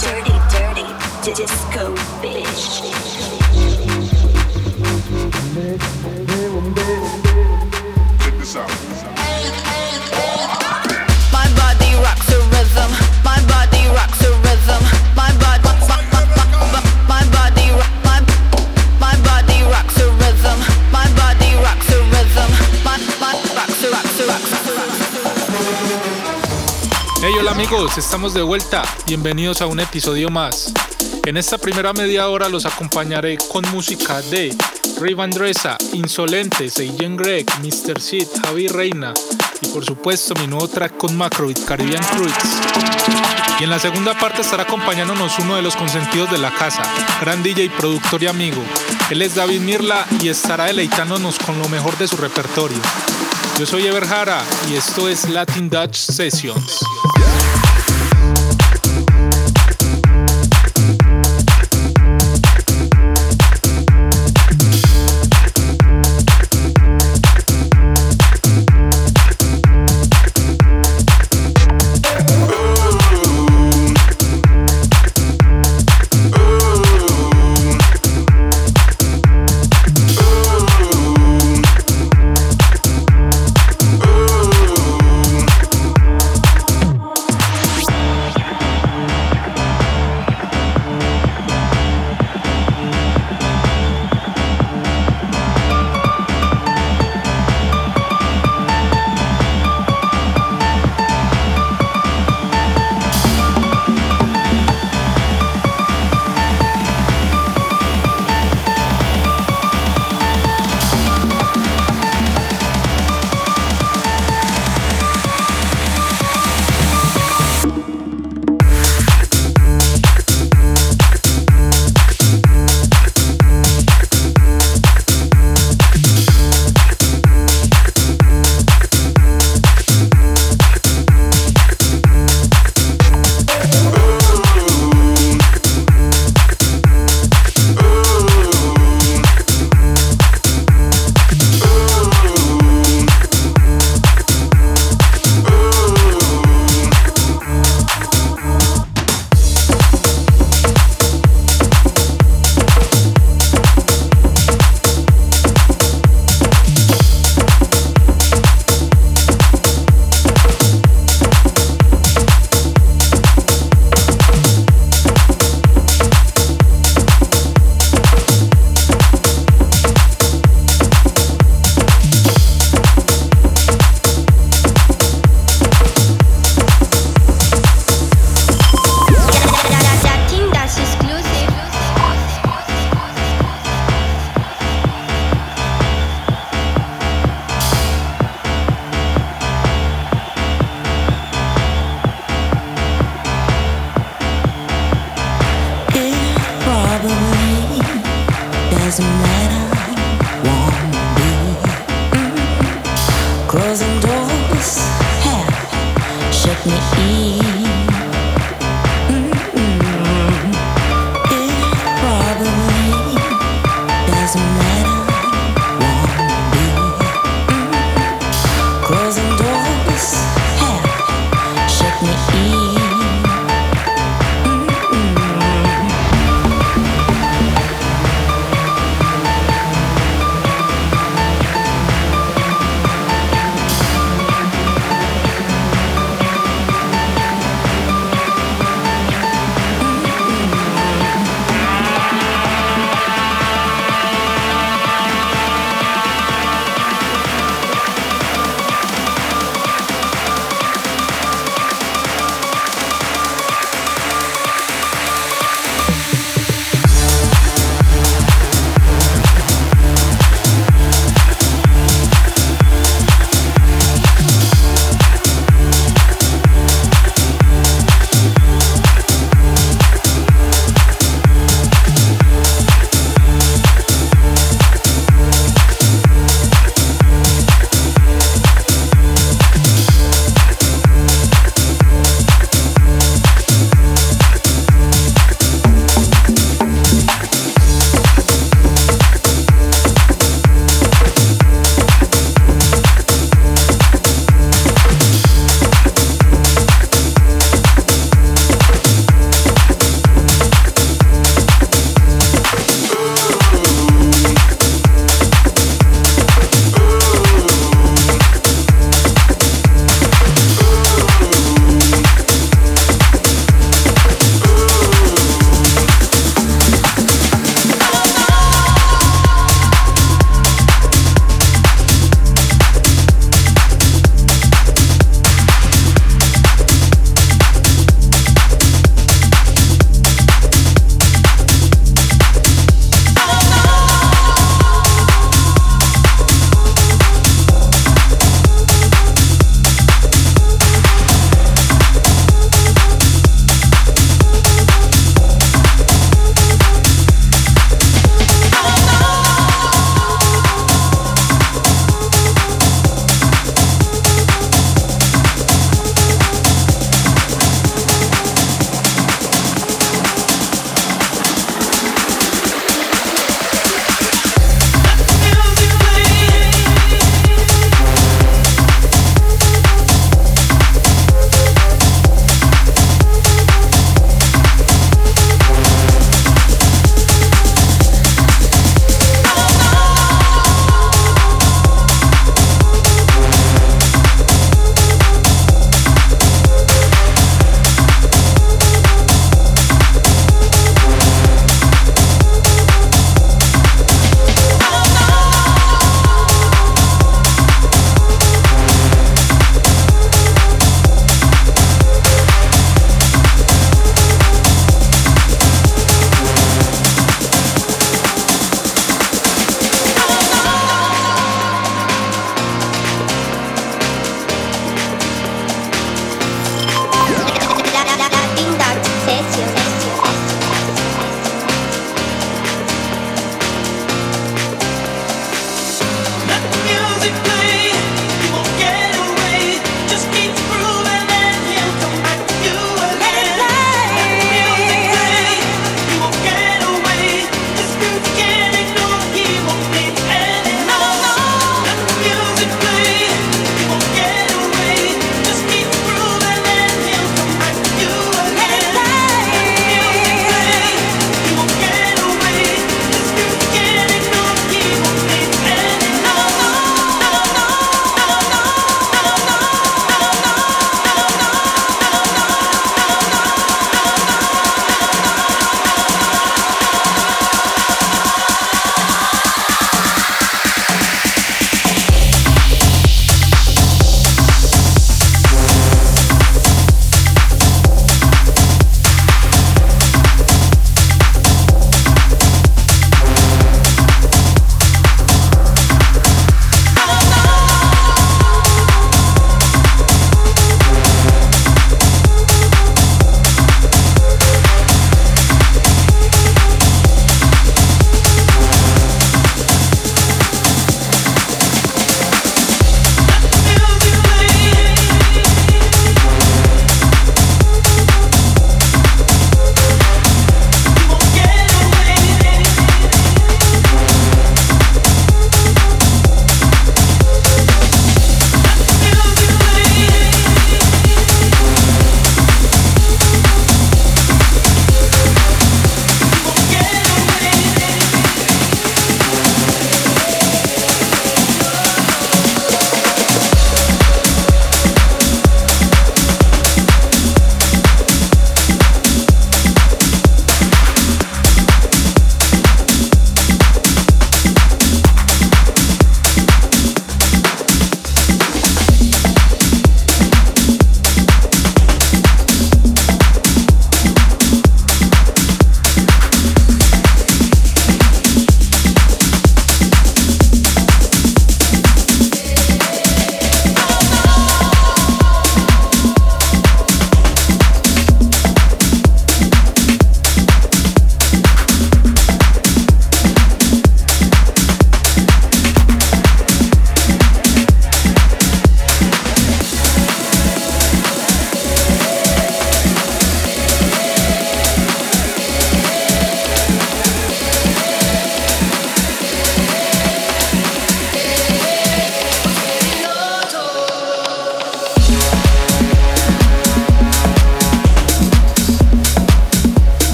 Dirty, dirty disco bitch. Estamos de vuelta. Bienvenidos a un episodio más. En esta primera media hora los acompañaré con música de Ray Andresa, Insolente, Seijen Greg, Mr. Sid, Javi Reina y por supuesto mi nuevo track con Macrobeat, Caribbean Cruise. Y en la segunda parte estará acompañándonos uno de los consentidos de la casa, gran DJ, productor y amigo. Él es David Mirla y estará deleitándonos con lo mejor de su repertorio. Yo soy Ever Jara y esto es Latin Dutch Sessions.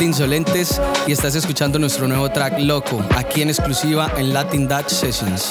Insolentes y estás escuchando nuestro nuevo track Loco, aquí en exclusiva en Latin Dutch Sessions.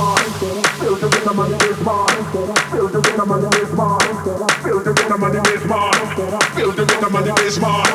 Feel the rhythm of this bar, feel the rhythm of this bar, feel the rhythm of this bar, feel the rhythm of this bar.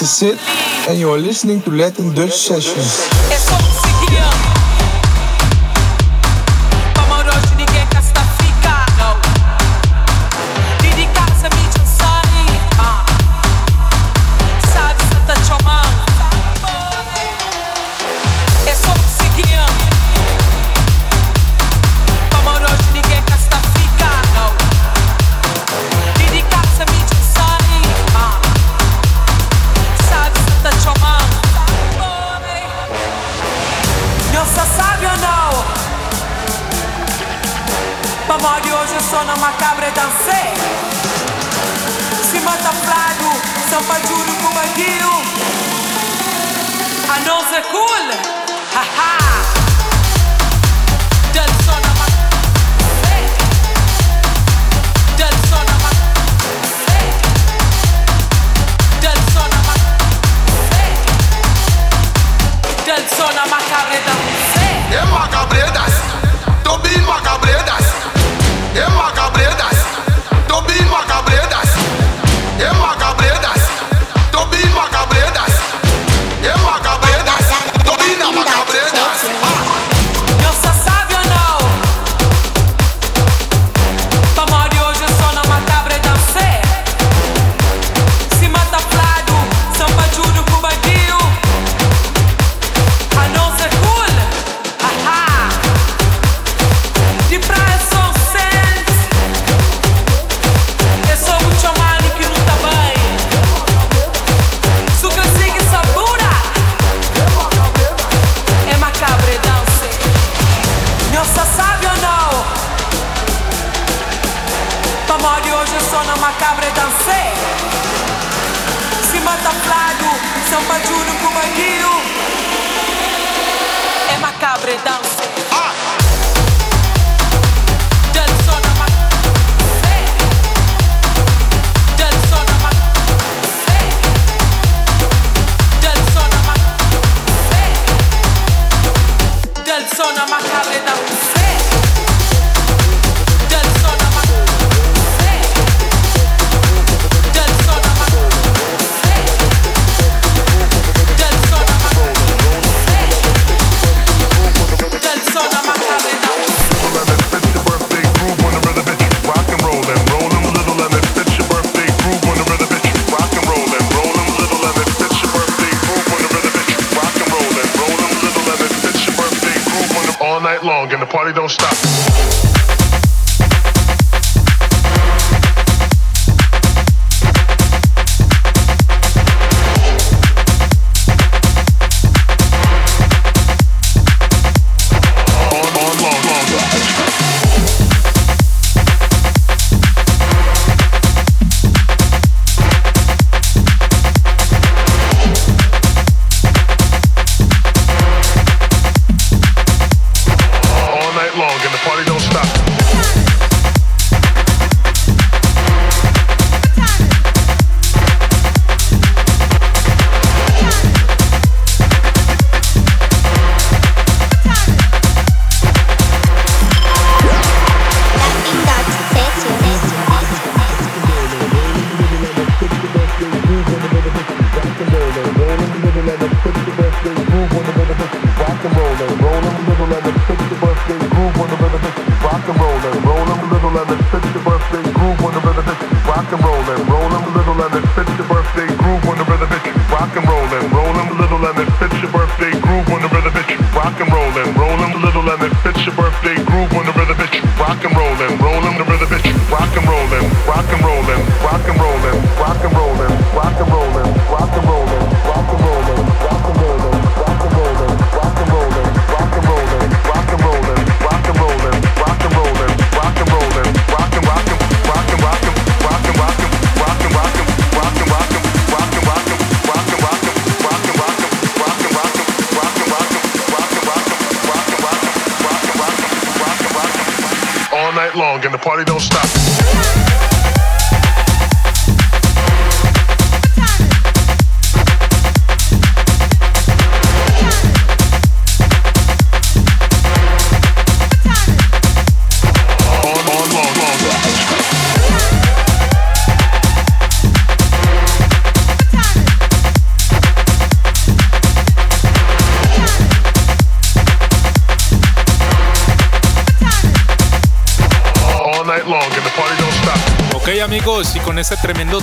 I am Mr. Sid, and you are listening to Latin Dutch Sessions.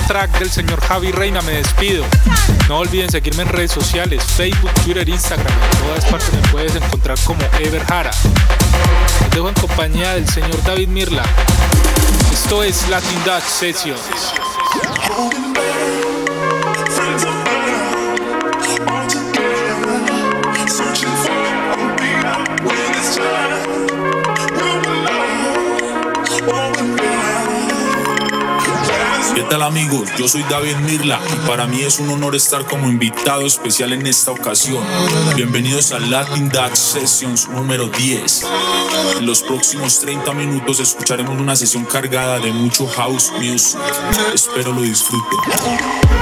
Track del señor Javi Reina me despido. No olviden seguirme en redes sociales, Facebook, Twitter, Instagram. En todas partes me puedes encontrar como Everhara. Los dejo en compañía del señor David Mirla. Esto es Latin Dutch Sessions. ¿Qué tal amigos? Yo soy David Mirla y para mí es un honor estar como invitado especial en esta ocasión. Bienvenidos a Latin Dutch Sessions número 10. En los próximos 30 minutos escucharemos una sesión cargada de mucho house music. Espero lo disfruten.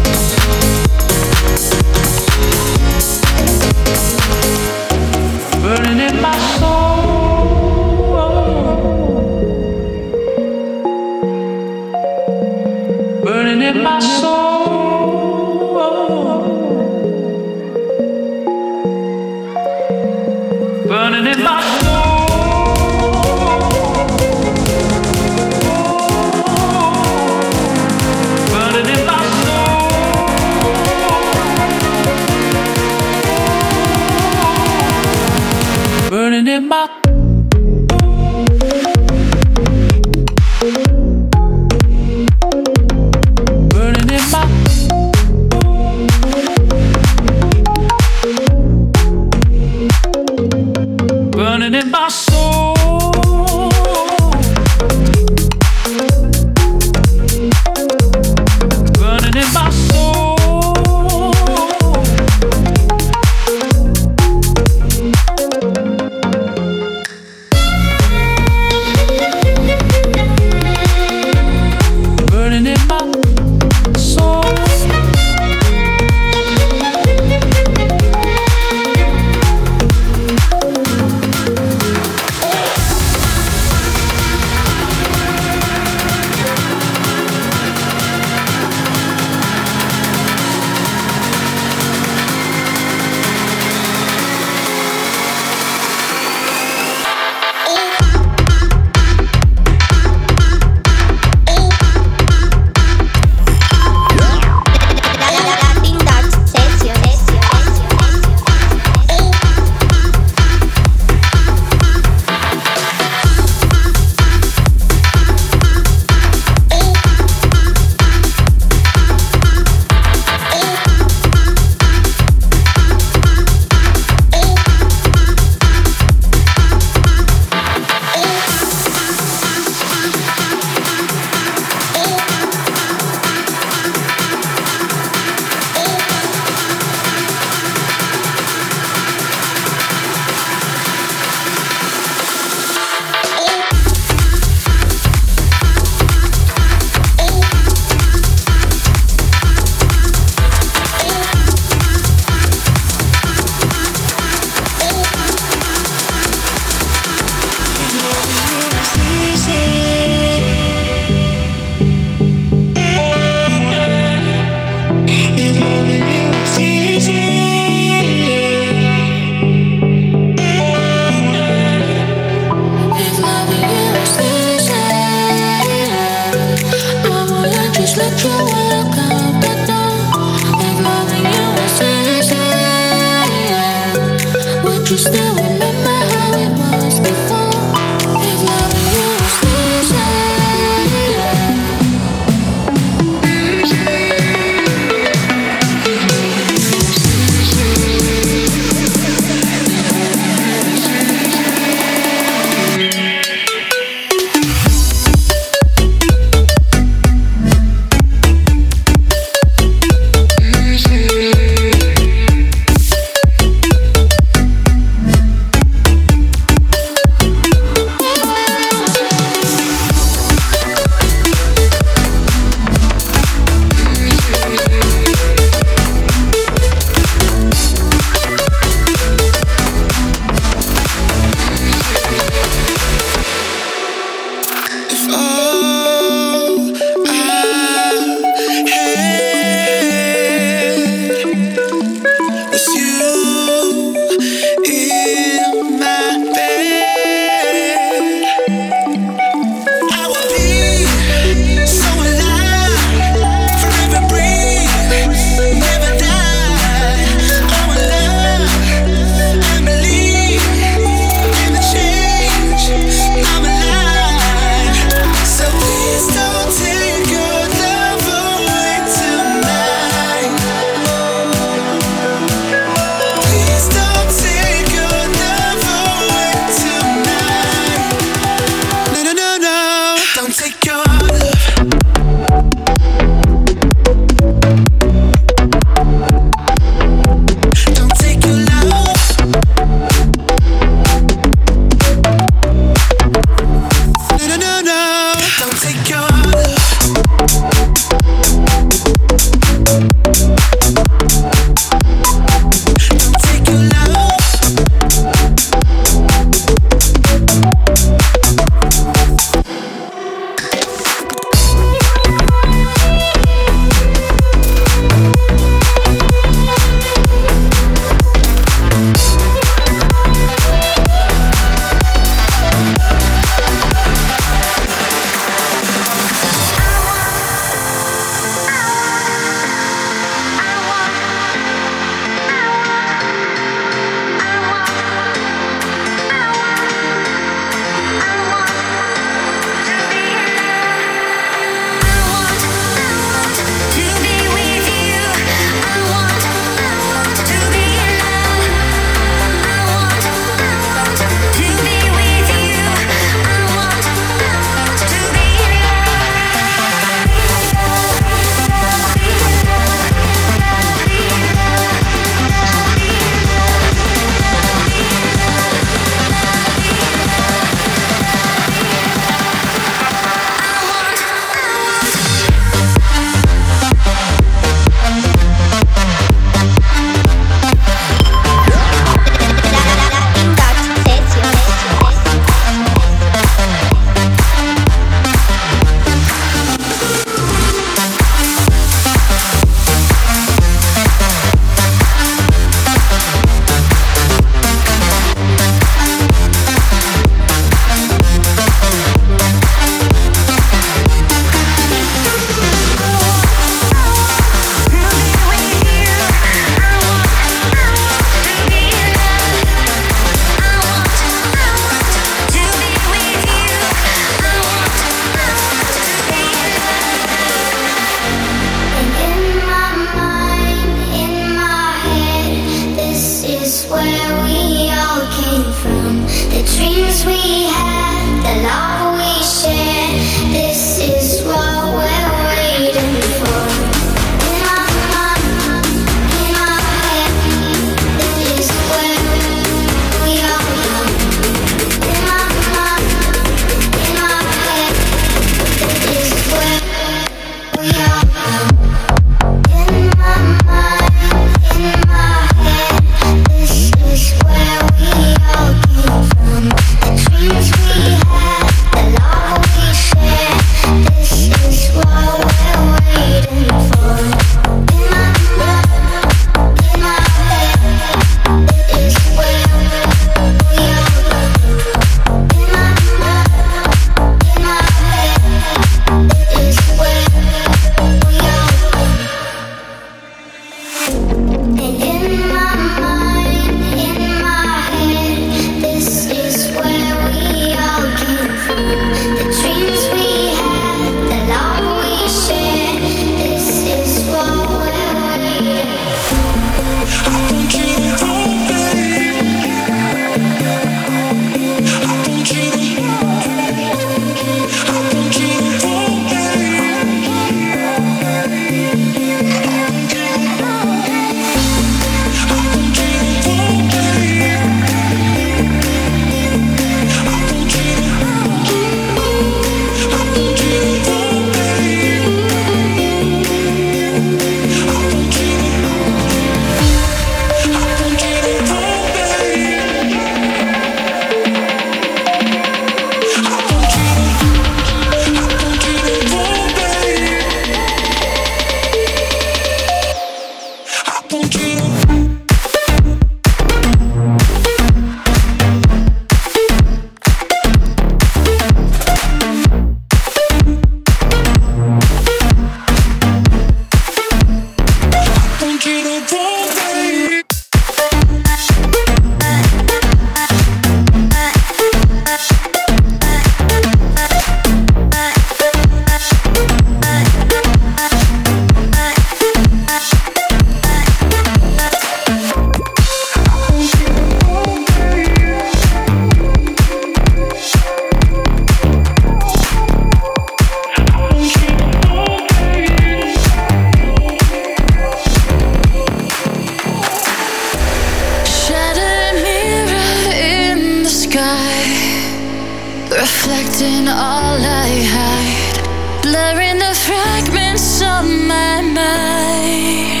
Reflecting all I hide, blurring the fragments of my mind.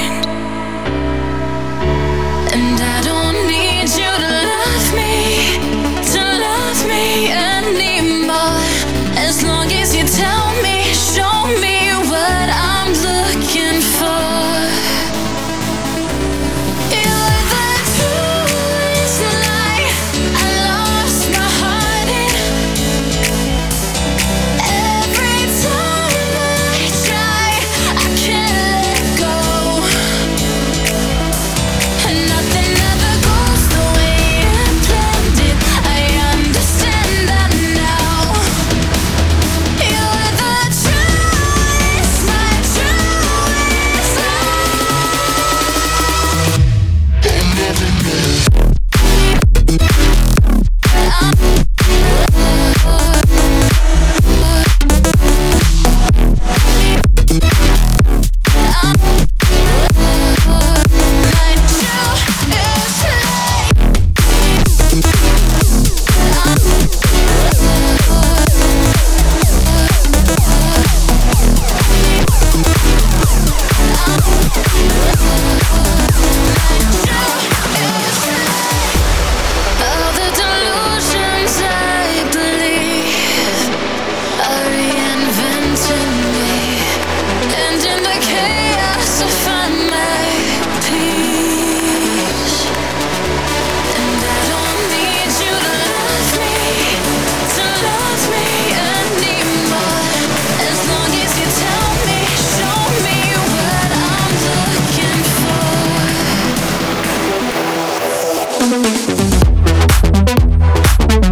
Thank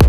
you.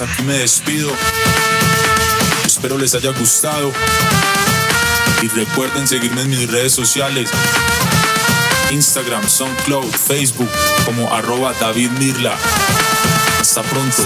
Aquí me despido. Espero les haya gustado. Y recuerden seguirme en mis redes sociales. Instagram, SoundCloud, Facebook como arroba David Mirla. Hasta pronto.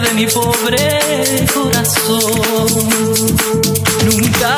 De mi pobre corazón. Nunca